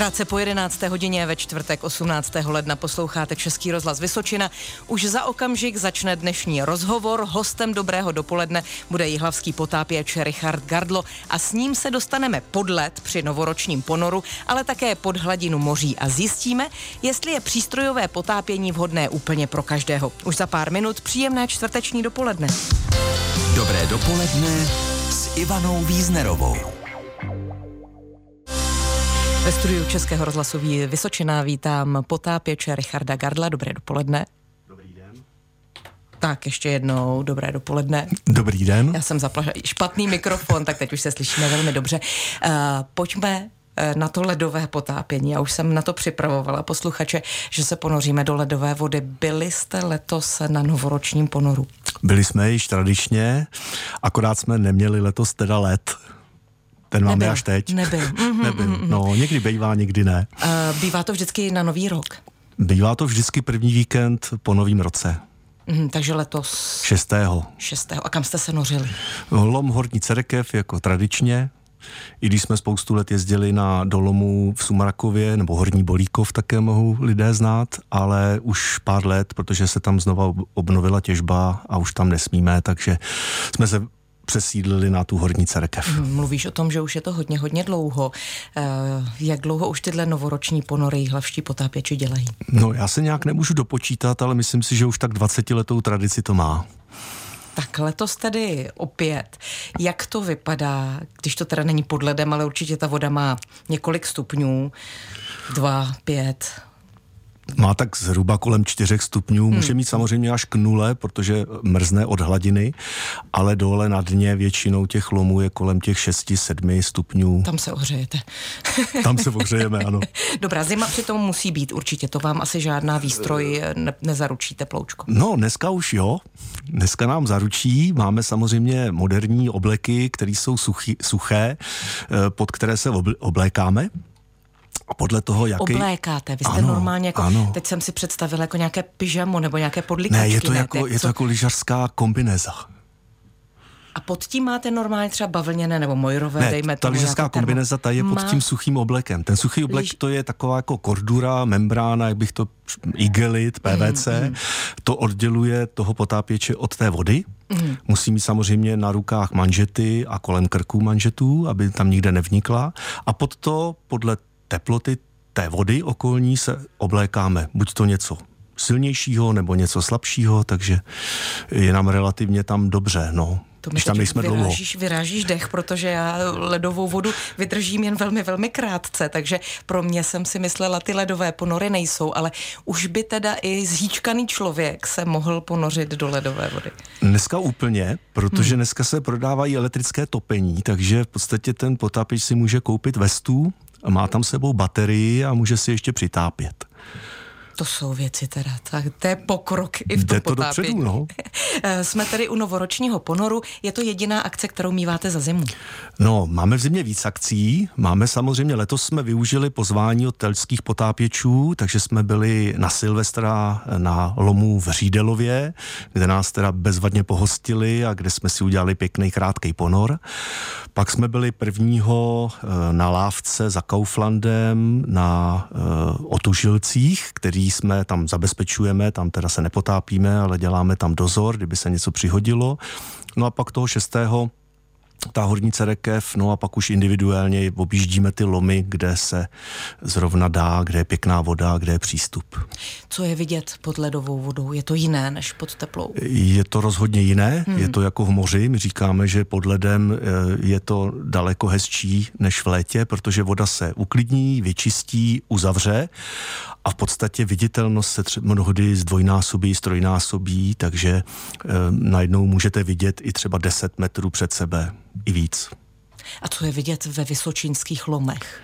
Krátce po 11. hodině ve čtvrtek 18. ledna posloucháte Český rozhlas Vysočina. Už za okamžik začne dnešní rozhovor. Hostem dobrého dopoledne bude jihlavský potápěč Richard Gardlo a s ním se dostaneme pod led při novoročním ponoru, ale také pod hladinu moří a zjistíme, jestli je přístrojové potápění vhodné úplně pro každého. Už za pár minut příjemné čtvrteční dopoledne. Dobré dopoledne s Ivanou Víznerovou. Ve studiu Českého rozhlasu Vysočina vítám potápěče Richarda Gardla. Dobré dopoledne. Dobrý den. Tak ještě jednou, dobré dopoledne. Dobrý den. Já jsem zapla špatný mikrofon, tak teď už se slyšíme velmi dobře. Uh, pojďme eh, na to ledové potápění. Já už jsem na to připravovala posluchače, že se ponoříme do ledové vody. Byli jste letos na novoročním ponoru? Byli jsme již tradičně, akorát jsme neměli letos teda let, ten máme Nebyl. až teď. Nebyl. Mhm, Nebyl. No, někdy bývá, někdy ne. Uh, bývá to vždycky na nový rok. Bývá to vždycky první víkend po novém roce. Mhm, takže letos 6. 6. A kam jste se nořili? Lom Horní Cerekev jako tradičně. I když jsme spoustu let jezdili na dolomu v Sumrakově, nebo Horní Bolíkov také mohou lidé znát, ale už pár let, protože se tam znova obnovila těžba a už tam nesmíme, takže jsme se přesídlili na tu horní cerkev. Mhm, mluvíš o tom, že už je to hodně, hodně dlouho. Uh, jak dlouho už tyhle novoroční ponory hlavští potápěči dělají? No, já se nějak nemůžu dopočítat, ale myslím si, že už tak 20 letou tradici to má. Tak letos tedy opět. Jak to vypadá, když to teda není pod ledem, ale určitě ta voda má několik stupňů, dva, pět, má tak zhruba kolem 4 stupňů, hmm. může mít samozřejmě až k nule, protože mrzne od hladiny, ale dole na dně většinou těch lomů je kolem těch 6-7 stupňů. Tam se ohřejete. Tam se ohřejeme, ano. Dobrá, zima přitom musí být určitě, to vám asi žádná výstroj ne- nezaručí teploučko. No, dneska už jo. Dneska nám zaručí, máme samozřejmě moderní obleky, které jsou suchy, suché, eh, pod které se oblékáme. A podle toho, jaký... Oblékáte, vy jste ano, normálně jako, ano. teď jsem si představila jako nějaké pyžamo nebo nějaké podlikačky. Ne, je to, ne, jako, je to jako lyžařská kombineza. A pod tím máte normálně třeba bavlněné nebo mojrové, ne, dejme ta lyžařská kombineza, ta je pod tím suchým oblekem. Ten suchý oblek, Liž... to je taková jako kordura, membrána, jak bych to, igelit, PVC, mm, mm. to odděluje toho potápěče od té vody. Mm. Musí mít samozřejmě na rukách manžety a kolem krků manžetů, aby tam nikde nevnikla. A pod to, podle teploty té vody okolní se oblékáme. Buď to něco silnějšího nebo něco slabšího, takže je nám relativně tam dobře. No. To mi tam nejsme vyrážíš, dlouho. vyrážíš dech, protože já ledovou vodu vydržím jen velmi, velmi krátce, takže pro mě jsem si myslela, ty ledové ponory nejsou, ale už by teda i zhýčkaný člověk se mohl ponořit do ledové vody. Dneska úplně, protože hmm. dneska se prodávají elektrické topení, takže v podstatě ten potápěč si může koupit vestu, má tam sebou baterii a může si ještě přitápět. To jsou věci teda, tak to je pokrok i v tom to dopředu, no. Jsme tady u novoročního ponoru. Je to jediná akce, kterou míváte za zimu? No, máme v zimě víc akcí. Máme samozřejmě, letos jsme využili pozvání od telských potápěčů, takže jsme byli na Silvestra na lomu v Řídelově, kde nás teda bezvadně pohostili a kde jsme si udělali pěkný krátký ponor. Pak jsme byli prvního eh, na lávce za Kauflandem na uh, Otužilcích, který jsme tam zabezpečujeme, tam teda se nepotápíme, ale děláme tam dozor, kdyby se něco přihodilo. No a pak toho 6 ta horní cerekev, no a pak už individuálně objíždíme ty lomy, kde se zrovna dá, kde je pěkná voda, kde je přístup. Co je vidět pod ledovou vodou? Je to jiné než pod teplou? Je to rozhodně jiné, hmm. je to jako v moři. My říkáme, že pod ledem eh, je to daleko hezčí než v létě, protože voda se uklidní, vyčistí, uzavře a v podstatě viditelnost se třeba mnohdy zdvojnásobí, strojnásobí, takže e, najednou můžete vidět i třeba 10 metrů před sebe i víc. A co je vidět ve vysočínských lomech?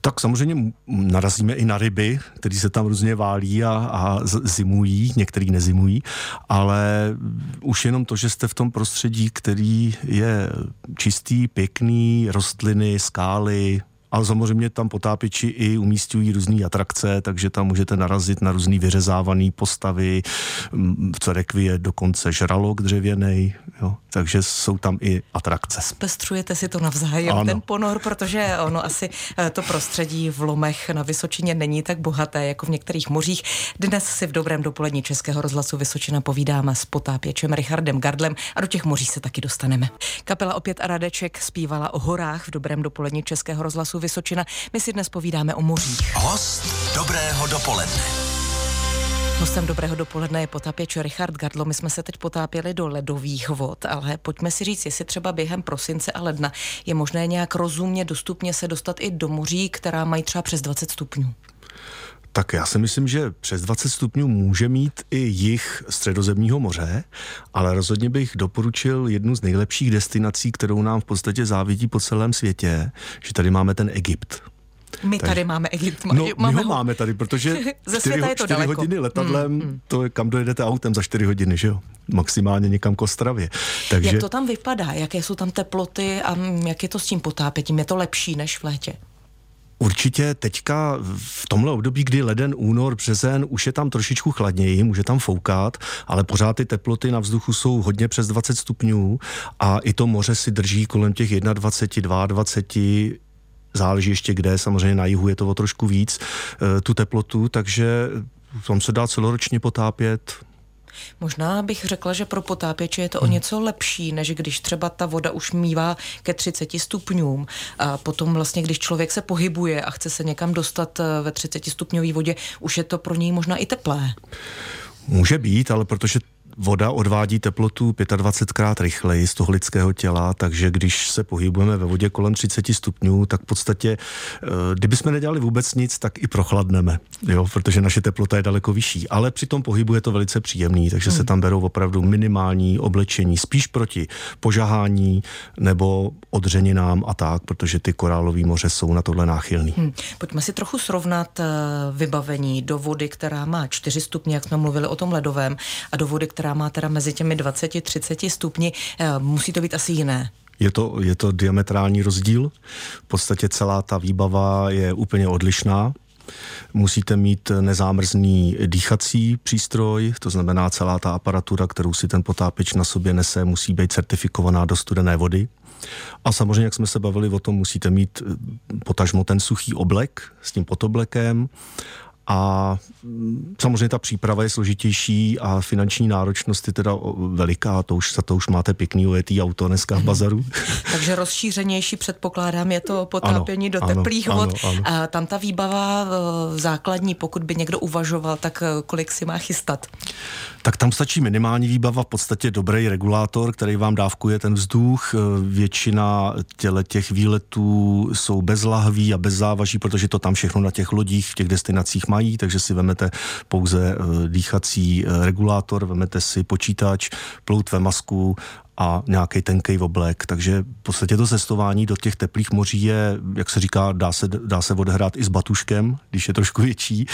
Tak samozřejmě narazíme i na ryby, které se tam různě válí a, a zimují, některý nezimují, ale už jenom to, že jste v tom prostředí, který je čistý, pěkný, rostliny, skály, ale samozřejmě tam potápěči i umístují různé atrakce, takže tam můžete narazit na různé vyřezávané postavy. V Cerekvi je dokonce žralok dřevěný. Jo. Takže jsou tam i atrakce. Zpestřujete si to navzájem, ano. ten ponor, protože ono asi eh, to prostředí v Lomech na Vysočině není tak bohaté jako v některých mořích. Dnes si v dobrém dopolední Českého rozhlasu Vysočina povídáme s potápěčem Richardem Gardlem a do těch moří se taky dostaneme. Kapela opět a Radeček zpívala o horách v dobrém dopolední Českého rozhlasu Vysočina. My si dnes povídáme o mořích. Host dobrého dopoledne. Hostem dobrého dopoledne je potápěč Richard Gardlo. My jsme se teď potápěli do ledových vod, ale pojďme si říct, jestli třeba během prosince a ledna je možné nějak rozumně, dostupně se dostat i do moří, která mají třeba přes 20 stupňů. Tak já si myslím, že přes 20 stupňů může mít i jich středozemního moře, ale rozhodně bych doporučil jednu z nejlepších destinací, kterou nám v podstatě závidí po celém světě, že tady máme ten Egypt. My tady máme Egypt. No, máme my ho, ho máme tady, protože Ze 4, je to 4 daleko. hodiny letadlem, hmm, hmm. to je kam dojedete autem za 4 hodiny, že jo? Maximálně někam k Ostravě. Takže... Jak to tam vypadá? Jaké jsou tam teploty a jak je to s tím potápětím? Je to lepší než v létě? Určitě teďka v tomhle období, kdy leden, únor, březen, už je tam trošičku chladněji, může tam foukat, ale pořád ty teploty na vzduchu jsou hodně přes 20 stupňů a i to moře si drží kolem těch 21, 22, záleží ještě kde, samozřejmě na jihu je to o trošku víc, eh, tu teplotu, takže tam se dá celoročně potápět, Možná bych řekla, že pro potápěče je to hmm. o něco lepší, než když třeba ta voda už mívá ke 30 stupňům. A potom vlastně, když člověk se pohybuje a chce se někam dostat eh, ve 30 stupňové vodě, už je to pro něj možná i teplé. Může být, ale protože Voda odvádí teplotu 25krát rychleji z toho lidského těla, takže když se pohybujeme ve vodě kolem 30 stupňů, tak v podstatě, eh, kdybychom nedělali vůbec nic, tak i prochladneme, jo, protože naše teplota je daleko vyšší. Ale při tom pohybu je to velice příjemný, takže hmm. se tam berou opravdu minimální oblečení, spíš proti požahání nebo odřeninám a tak, protože ty korálové moře jsou na tohle náchylný. Hmm. Pojďme si trochu srovnat eh, vybavení do vody, která má 4 stupně, jak jsme mluvili o tom ledovém, a do vody, která která má teda mezi těmi 20-30 stupni, eh, musí to být asi jiné. Je to, je to diametrální rozdíl. V podstatě celá ta výbava je úplně odlišná. Musíte mít nezámrzný dýchací přístroj, to znamená celá ta aparatura, kterou si ten potápěč na sobě nese, musí být certifikovaná do studené vody. A samozřejmě, jak jsme se bavili o tom, musíte mít eh, potažmo ten suchý oblek s tím potoblekem a samozřejmě ta příprava je složitější a finanční náročnost je teda veliká, to už, za to už máte pěkný ujetý auto dneska v mhm. bazaru. Takže rozšířenější předpokládám je to potápění ano, do teplých ano, vod. Ano, ano. A tam ta výbava e, základní, pokud by někdo uvažoval, tak e, kolik si má chystat? Tak tam stačí minimální výbava, v podstatě dobrý regulátor, který vám dávkuje ten vzduch. E, většina těle těch výletů jsou bez lahví a bez závaží, protože to tam všechno na těch lodích v těch destinacích má mají, takže si vemete pouze eh, dýchací eh, regulátor, vemete si počítač, ploutve masku a nějaký tenký oblek. Takže v podstatě to cestování do těch teplých moří je, jak se říká, dá se, dá se odehrát i s batuškem, když je trošku větší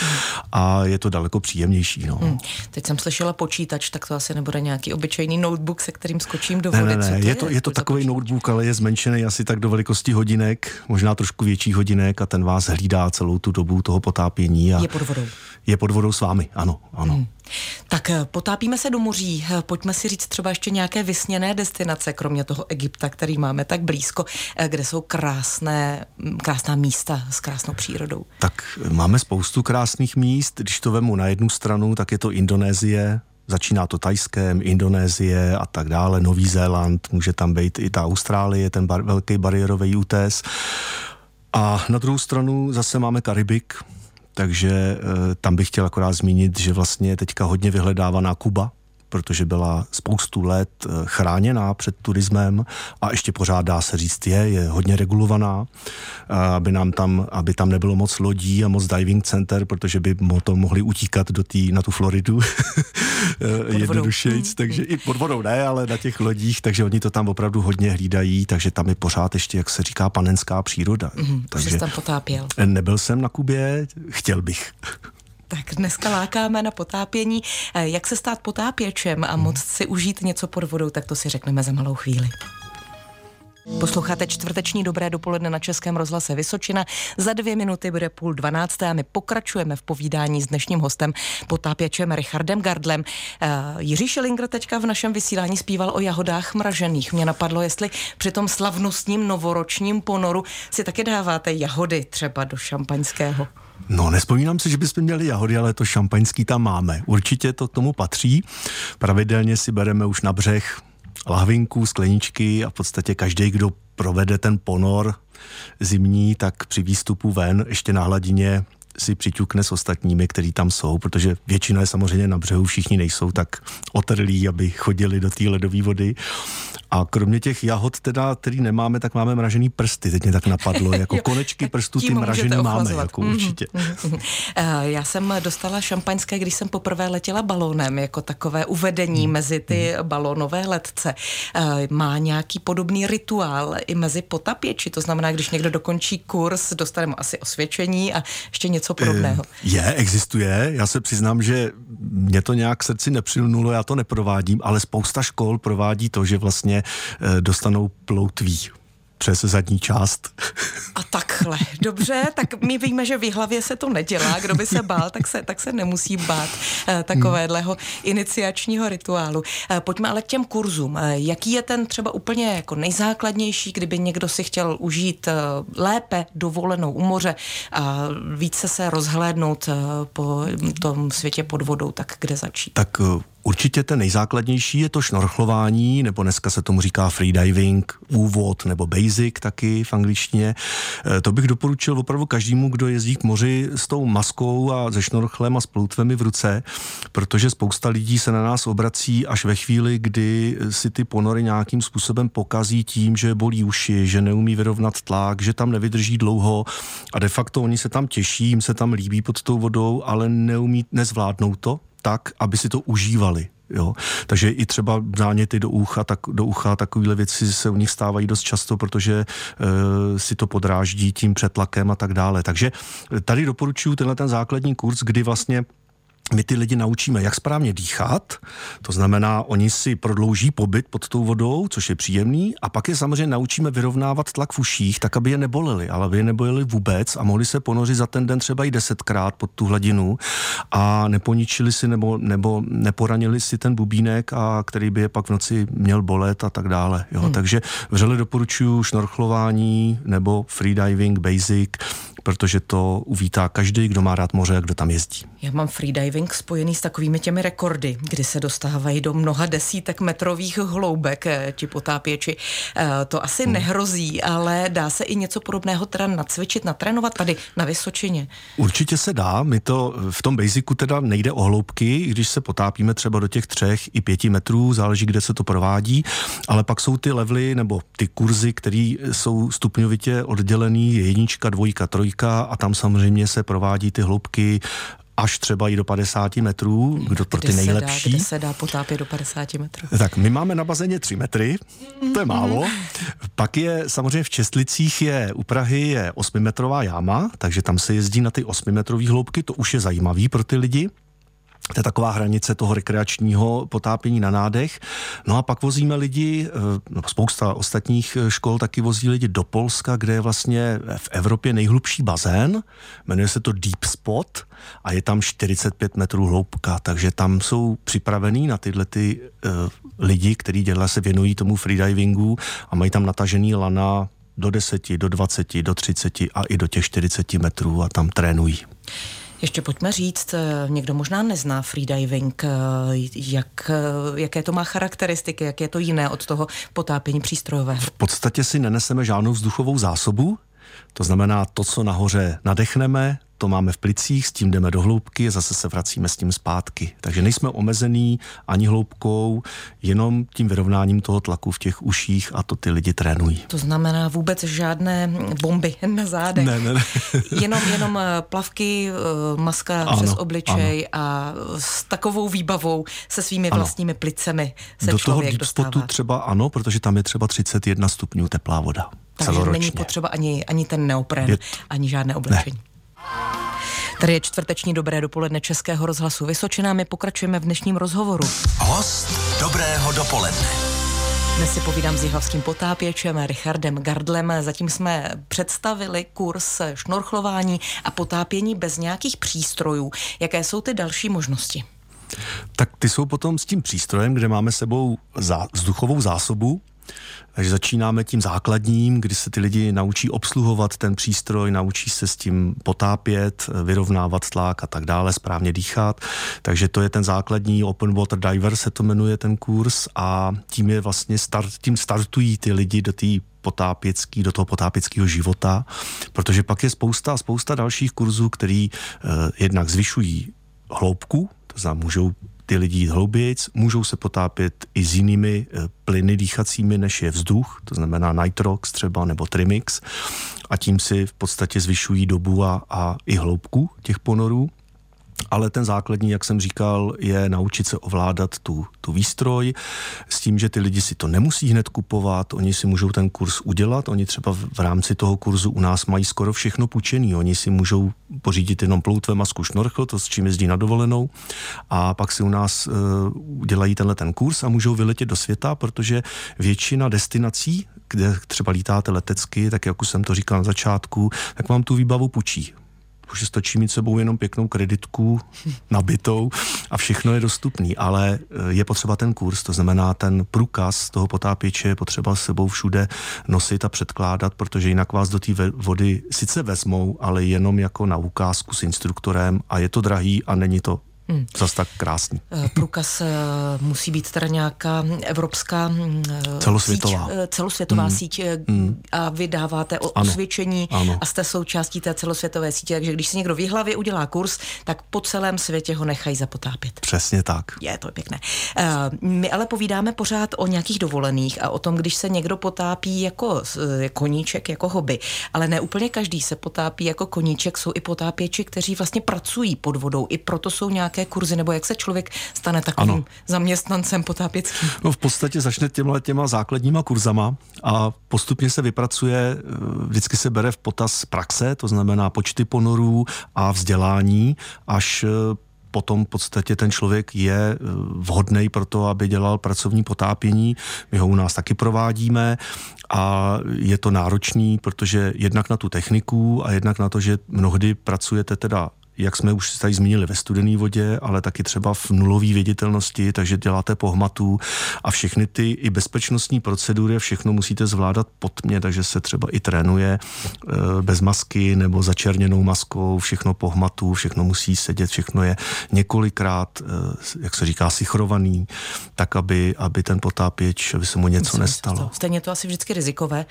a je to daleko příjemnější. No. Hmm. Teď jsem slyšela počítač, tak to asi nebude nějaký obyčejný notebook, se kterým skočím do vody. Ne, ne, ne. je, je to, je to takový notebook, ale je zmenšený asi tak do velikosti hodinek, možná trošku větší hodinek a ten vás hlídá celou tu dobu toho potápění. A je pod vodou. Je pod vodou s vámi, ano, ano. Hmm. Tak eh, potápíme se do moří. Eh, pojďme si říct třeba ještě nějaké vysněné destinace, kromě toho Egypta, který máme tak blízko, eh, kde jsou krásné, mm, krásná místa s krásnou přírodou. Tak máme spoustu krásných míst. Když to vemu na jednu stranu, tak je to Indonésie, Začíná to Tajskem, Indonésie a tak dále, Nový Zéland, může tam být i ta Austrálie, ten bar, velký bariérový útes. A na druhou stranu zase máme Karibik, takže e, tam bych chtěl akorát zmínit, že vlastně teďka hodně vyhledávaná Kuba, protože byla spoustu let eh, chráněná před turismem a ještě pořád dá se říct je, je hodně regulovaná, eh, aby nám tam, aby tam nebylo moc lodí a moc diving center, protože by to mohli utíkat do tý, na tu Floridu jednodušejc, mm, takže i pod vodou ne, ale na těch lodích, takže oni to tam opravdu hodně hlídají, takže tam je pořád ještě, jak se říká, panenská příroda. Mm, takže jsi tam potápěl. Nebyl jsem na Kubě, chtěl bych. Tak dneska lákáme na potápění. Eh, jak se stát potápěčem a moc si užít něco pod vodou, tak to si řekneme za malou chvíli. Posloucháte čtvrteční dobré dopoledne na Českém rozhlase Vysočina. Za dvě minuty bude půl dvanácté a my pokračujeme v povídání s dnešním hostem, potápěčem Richardem Gardlem. Uh, Jiří Šelinger teďka v našem vysílání zpíval o jahodách mražených. Mě napadlo, jestli při tom slavnostním novoročním ponoru si taky dáváte jahody třeba do šampaňského. No, nespomínám si, že bychom měli jahody, ale to šampaňský tam máme. Určitě to tomu patří. Pravidelně si bereme už na břeh lahvinku, skleničky a v podstatě každý, kdo provede ten ponor zimní, tak při výstupu ven ještě na hladině si přiťukne s ostatními, kteří tam jsou, protože většina je samozřejmě na břehu, všichni nejsou tak otrlí, aby chodili do té ledové vody. A kromě těch jahod, teda, který nemáme, tak máme mražený prsty. Teď mě tak napadlo, jako konečky prstů ty mražený máme, jako mm-hmm. určitě. Mm-hmm. Já jsem dostala šampaňské, když jsem poprvé letěla balónem, jako takové uvedení mm. mezi ty mm. balónové letce. Eh, má nějaký podobný rituál i mezi potapěči, to znamená, když někdo dokončí kurz, dostaneme asi osvědčení a ještě něco podobného. Eh, je, existuje. Já se přiznám, že mě to nějak srdci nepřilnulo, já to neprovádím, ale spousta škol provádí to, že vlastně dostanou ploutví přes zadní část. A takhle, dobře, tak my víme, že v hlavě se to nedělá, kdo by se bál, tak se, tak se nemusí bát eh, takovéhleho iniciačního rituálu. Eh, pojďme ale k těm kurzům. Eh, jaký je ten třeba úplně jako nejzákladnější, kdyby někdo si chtěl užít lépe dovolenou u moře a více se rozhlédnout po tom světě pod vodou, tak kde začít? Tak Určitě ten nejzákladnější je to šnorchlování, nebo dneska se tomu říká freediving, úvod nebo basic taky v angličtině. E, to bych doporučil opravdu každému, kdo jezdí k moři s tou maskou a se šnorchlem a s ploutvemi v ruce, protože spousta lidí se na nás obrací až ve chvíli, kdy si ty ponory nějakým způsobem pokazí tím, že bolí uši, že neumí vyrovnat tlak, že tam nevydrží dlouho a de facto oni se tam těší, jim se tam líbí pod tou vodou, ale neumí, nezvládnou to, tak, aby si to užívali. Jo? Takže i třeba záněty do ucha, tak, do ucha takovéhle věci se u nich stávají dost často, protože e, si to podráždí tím přetlakem a tak dále. Takže tady doporučuji tenhle ten základní kurz, kdy vlastně my ty lidi naučíme, jak správně dýchat, to znamená, oni si prodlouží pobyt pod tou vodou, což je příjemný, a pak je samozřejmě naučíme vyrovnávat tlak v uších, tak aby je neboleli, ale aby je neboleli vůbec a mohli se ponořit za ten den třeba i desetkrát pod tu hladinu a neponičili si nebo, nebo neporanili si ten bubínek, a který by je pak v noci měl bolet a tak dále. Jo. Hmm. Takže vřele doporučuji šnorchlování nebo freediving, basic, protože to uvítá každý, kdo má rád moře a kdo tam jezdí. Já mám freediving spojený s takovými těmi rekordy, kdy se dostávají do mnoha desítek metrových hloubek eh, ti potápěči. Eh, to asi hmm. nehrozí, ale dá se i něco podobného teda nacvičit, natrénovat tady na Vysočině. Určitě se dá. My to v tom basicu teda nejde o hloubky, když se potápíme třeba do těch třech i pěti metrů, záleží, kde se to provádí, ale pak jsou ty levely nebo ty kurzy, které jsou stupňovitě oddělený, jednička, dvojka, trojka, dvojka a tam samozřejmě se provádí ty hloubky až třeba i do 50 metrů, kdo pro ty nejlepší. Se dá, kde se dá potápět do 50 metrů? Tak my máme na bazéně 3 metry, to je málo. Pak je samozřejmě v Čestlicích je u Prahy je 8 metrová jáma, takže tam se jezdí na ty 8 metrové hloubky, to už je zajímavý pro ty lidi. To je taková hranice toho rekreačního potápění na nádech. No a pak vozíme lidi, eh, spousta ostatních eh, škol taky vozí lidi do Polska, kde je vlastně v Evropě nejhlubší bazén, jmenuje se to Deep Spot a je tam 45 metrů hloubka, takže tam jsou připravení na tyhle ty uh, lidi, kteří dělá se věnují tomu freedivingu a mají tam natažený lana do 10, do 20, do 30 a i do těch 40 metrů a tam trénují. Ještě pojďme říct, eh, někdo možná nezná freediving, eh, jak, eh, jaké to má charakteristiky, jak je to jiné od toho potápění přístrojového. V podstatě si neneseme žádnou vzduchovou zásobu, to znamená, to, co nahoře nadechneme, to máme v plicích, s tím jdeme do hloubky a zase se vracíme s tím zpátky. Takže nejsme omezený ani hloubkou, jenom tím vyrovnáním toho tlaku v těch uších a to ty lidi trénují. To znamená vůbec žádné bomby na zádech. Ne, ne, ne. jenom, jenom eh, plavky, eh, maska ano, přes obličej ano. a s takovou výbavou se svými ano. vlastními plicemi se Do toho deep spotu třeba ano, protože tam je třeba 31 stupňů teplá voda. Takže celoročně. není potřeba ani, ani ten neopren, je... ani žádné oblečení. Ne. Tady je čtvrteční dobré dopoledne Českého rozhlasu Vysočina. My pokračujeme v dnešním rozhovoru. Host dobrého dopoledne. Dnes si povídám s jihlavským potápěčem Richardem Gardlem. Zatím jsme představili kurz šnorchlování a potápění bez nějakých přístrojů. Jaké jsou ty další možnosti? Tak ty jsou potom s tím přístrojem, kde máme sebou zá, vzduchovou zásobu, takže začínáme tím základním, kdy se ty lidi naučí obsluhovat ten přístroj, naučí se s tím potápět, vyrovnávat tlak a tak dále, správně dýchat. Takže to je ten základní Open Water Diver se to jmenuje ten kurz a tím je vlastně start, tím startují ty lidi do té potápěcký, do toho potápěckého života, protože pak je spousta, spousta dalších kurzů, který eh, jednak zvyšují hloubku, to znamená, můžou ty lidi jít hloubějc, můžou se potápět i s jinými e, plyny dýchacími, než je vzduch, to znamená nitrox třeba nebo trimix a tím si v podstatě zvyšují dobu a, a i hloubku těch ponorů ale ten základní, jak jsem říkal, je naučit se ovládat tu, tu výstroj s tím, že ty lidi si to nemusí hned kupovat, oni si můžou ten kurz udělat, oni třeba v, v rámci toho kurzu u nás mají skoro všechno půjčený, oni si můžou pořídit jenom ploutve, masku, šnorchl, to s čím jezdí na dovolenou a pak si u nás uh, udělají tenhle ten kurz a můžou vyletět do světa, protože většina destinací, kde třeba lítáte letecky, tak jak už jsem to říkal na začátku, tak vám tu výbavu půjčí už stačí mít sebou jenom pěknou kreditku nabitou a všechno je dostupný, ale eh, je potřeba ten kurz, to znamená ten průkaz toho potápěče je potřeba sebou všude nosit a předkládat, protože jinak vás do té vody sice vezmou, ale jenom jako na ukázku s instruktorem a je to drahý a není to Hmm. Zas tak krásný. Eh, průkaz eh, musí být teda nějaká evropská mm, eh, celosvětová, síť, celosvětová hmm. síť hmm. a vy dáváte osvědčení ano. a jste součástí té celosvětové sítě, takže když si někdo v hlavě udělá kurz, tak po celém světě ho nechají zapotápět. Přesně tak. Je to pěkné. My ale povídáme pořád o nějakých dovolených a o tom, když se někdo potápí jako koníček, jako hobby, ale ne úplně každý se potápí jako koníček, jsou i potápěči, kteří vlastně pracují pod vodou, i proto jsou nějak nějaké kurzy, nebo jak se člověk stane takovým ano. zaměstnancem potápěckým? No v podstatě začne těmhle těma základníma kurzama a postupně se vypracuje, eh, vždycky se bere v potaz praxe, to znamená počty ponorů a vzdělání, až eh, potom v podstatě ten člověk je eh, vhodný pro to, aby dělal pracovní potápění. My ho u nás taky provádíme a je to náročný, protože jednak na tu techniku a jednak na to, že mnohdy pracujete teda jak jsme už tady zmínili ve studené vodě, ale taky třeba v nulové věditelnosti, takže děláte pohmatu a všechny ty i bezpečnostní procedury, všechno musíte zvládat pod mě, takže se třeba i trénuje eh, bez masky nebo začerněnou maskou, všechno pohmatu, všechno musí sedět, všechno je několikrát, eh, jak se říká, sichrovaný, tak aby, aby ten potápěč, aby se mu něco nestalo. Stejně to asi vždycky rizikové.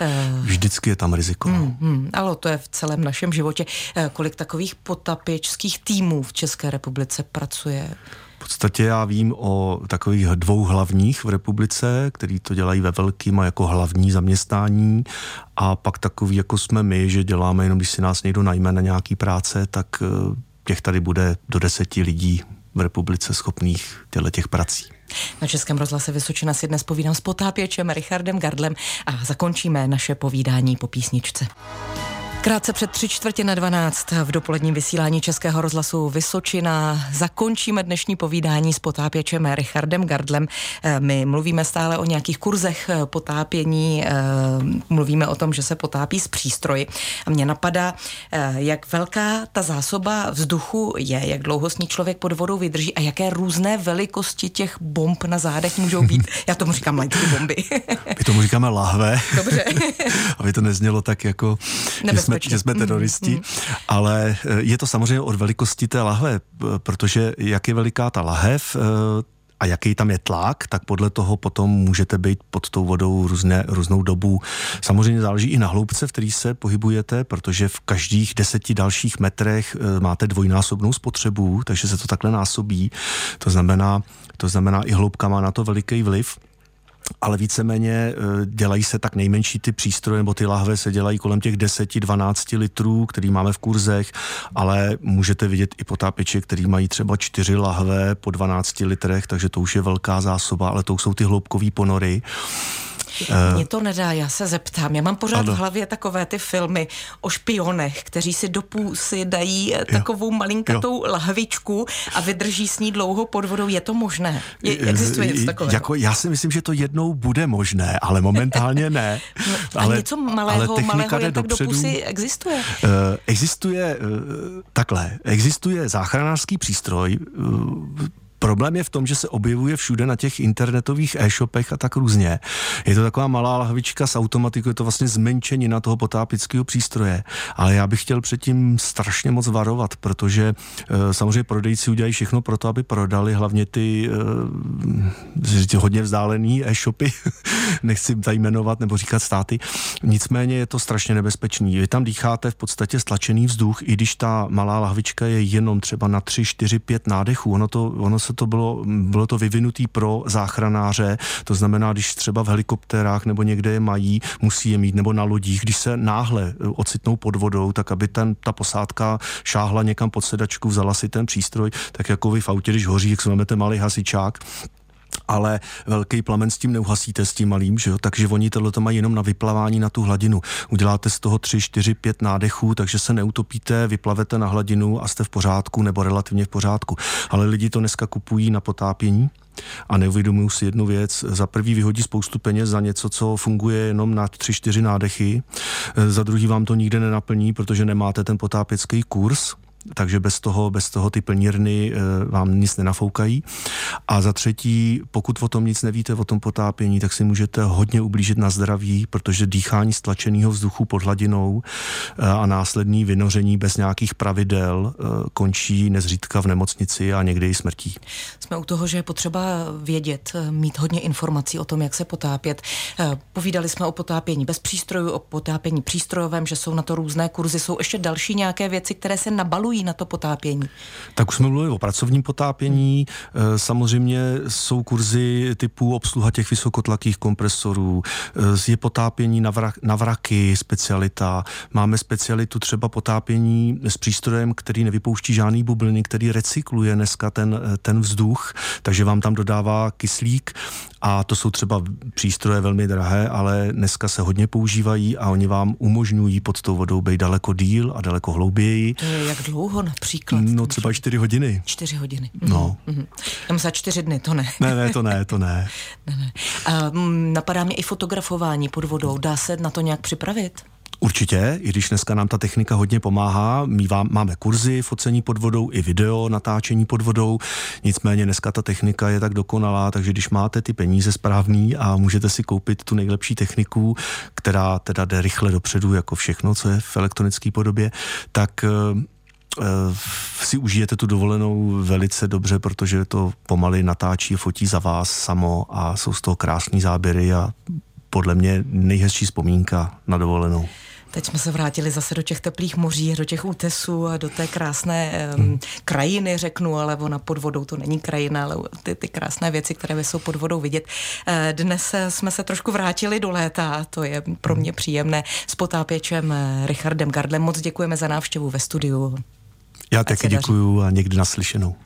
Eh, vždycky je tam riziko. Hmm, hmm, ale to je v celém našem životě. Kolik takových potapěčských týmů v České republice pracuje? V podstatě já vím o takových dvou hlavních v republice, který to dělají ve velkým a jako hlavní zaměstnání a pak takový jako jsme my, že děláme jenom, když si nás někdo najme na nějaký práce, tak eh, těch tady bude do deseti lidí v republice schopných těch prací. Na Českém rozhlase Vysočina si dnes povídám s potápěčem Richardem Gardlem a zakončíme naše povídání po písničce. Krátce před tři čtvrtě na 12 v dopoledním vysílání Českého rozhlasu Vysočina zakončíme dnešní povídání s potápěčem Richardem Gardlem. Eh, my mluvíme stále o nějakých kurzech eh, potápění, eh, mluvíme o tom, že se potápí z přístroji. A mě napadá, jak velká ta zásoba vzduchu je, jak dlouho s ní člověk pod vodou vydrží a jaké různé velikosti těch bomb na zádech můžou být. Já tomu říkám lajtky bomby. My tomu říkáme lahve. Dobře. Aby to neznělo tak jako, jsme, že jsme teroristi, mm, mm. ale eh, je to samozřejmě od velikosti té lahve, protože jak je veliká ta lahev, eh, a jaký tam je tlak, tak podle toho potom můžete být pod tou vodou různé, různou dobu. Samozřejmě záleží i na hloubce, v který se pohybujete, protože v každých deseti dalších metrech eh, máte dvojnásobnou spotřebu, takže se to takhle násobí. To znamená, to znamená i hloubka má na to veliký vliv ale víceméně eh, dělají se tak nejmenší ty přístroje, nebo ty lahve se dělají kolem těch 10-12 litrů, který máme v kurzech, ale můžete vidět i potápěče, který mají třeba 4 lahve po 12 litrech, takže to už je velká zásoba, ale to jsou ty hloubkové ponory. Mně to nedá, já se zeptám. Já mám pořád ano. v hlavě takové ty filmy o špionech, kteří si do půsy dají jo. takovou malinkatou jo. lahvičku a vydrží s ní dlouho pod vodou. Je to možné? Je, existuje něco takového? Jako, já si myslím, že to jednou bude možné, ale momentálně ne. no, ale, něco malého, ale malého jen tak dopředu, do pusy existuje? Uh, existuje uh, takhle. Existuje záchranářský přístroj, uh, Problém je v tom, že se objevuje všude na těch internetových e-shopech a tak různě. Je to taková malá lahvička s automatikou, je to vlastně zmenšení na toho potápického přístroje. Ale já bych chtěl předtím strašně moc varovat, protože e, samozřejmě prodejci udělají všechno pro to, aby prodali hlavně ty, e, hodně vzdálený e-shopy, nechci tady jmenovat nebo říkat státy. Nicméně je to strašně nebezpečný. Vy tam dýcháte v podstatě stlačený vzduch, i když ta malá lahvička je jenom třeba na 3, 4, 5 nádechů. Ono, to, ono se to bylo, bylo to vyvinutý pro záchranáře, to znamená, když třeba v helikoptérách nebo někde je mají, musí je mít, nebo na lodích, když se náhle eh, ocitnou pod vodou, tak aby ten, ta posádka šáhla někam pod sedačku, vzala si ten přístroj, tak jako vy v autě, když hoří, jak si vezmete malý hasičák, ale velký plamen s tím neuhasíte s tím malým, že jo? takže oni tohle to mají jenom na vyplavání na tu hladinu. Uděláte z toho 3, 4, 5 nádechů, takže se neutopíte, vyplavete na hladinu a jste v pořádku nebo relativně v pořádku. Ale lidi to dneska kupují na potápění, a neuvědomují si jednu věc. Za prvý vyhodí spoustu peněz za něco, co funguje jenom na tři, čtyři nádechy. Za druhý vám to nikde nenaplní, protože nemáte ten potápěcký kurz takže bez toho, bez toho ty plnírny eh, vám nic nenafoukají. A za třetí, pokud o tom nic nevíte, o tom potápění, tak si můžete hodně ublížit na zdraví, protože dýchání stlačeného vzduchu pod hladinou eh, a následný vynoření bez nějakých pravidel eh, končí nezřídka v nemocnici a někdy i smrtí. Jsme u toho, že je potřeba vědět, mít hodně informací o tom, jak se potápět. Povídali jsme o potápění bez přístrojů, o potápění přístrojovém, že jsou na to různé kurzy. Jsou ještě další nějaké věci, které se nabalují připravují na to potápění? Tak už jsme mluvili o pracovním potápění. Hmm. Samozřejmě jsou kurzy typu obsluha těch vysokotlakých kompresorů, eh, je potápění na, vrak, na vraky, specialita. Máme specialitu třeba potápění s přístrojem, který nevypouští žádný bubliny, který recykluje dneska ten, eh, ten vzduch, takže vám tam dodává kyslík a to jsou třeba přístroje velmi drahé, ale dneska se hodně používají a oni vám umožňují pod tou vodou být daleko díl a daleko hlouběji. To je jak dlouho například? No třeba čtyři hodiny. Čtyři hodiny. No. Mm-hmm. Tam za čtyři dny, to ne. Ne, ne, to ne, to ne. ne, ne. A, m, napadá mě i fotografování pod vodou. Dá se na to nějak připravit? Určitě, i když dneska nám ta technika hodně pomáhá, my máme kurzy focení pod vodou i video natáčení pod vodou, nicméně dneska ta technika je tak dokonalá, takže když máte ty peníze správný a můžete si koupit tu nejlepší techniku, která teda jde rychle dopředu, jako všechno, co je v elektronické podobě, tak uh, si užijete tu dovolenou velice dobře, protože to pomaly natáčí, fotí za vás samo a jsou z toho krásné záběry a podle mě nejhezčí vzpomínka na dovolenou. Teď jsme se vrátili zase do těch teplých moří, do těch útesů a do té krásné um, krajiny, řeknu, ale ona pod vodou to není krajina, ale ty, ty krásné věci, které jsou pod vodou vidět. Eh, dnes jsme se trošku vrátili do léta, to je pro mě příjemné, s potápěčem eh, Richardem Gardlem. Moc děkujeme za návštěvu ve studiu. Já taky děkuju a někdy naslyšenou.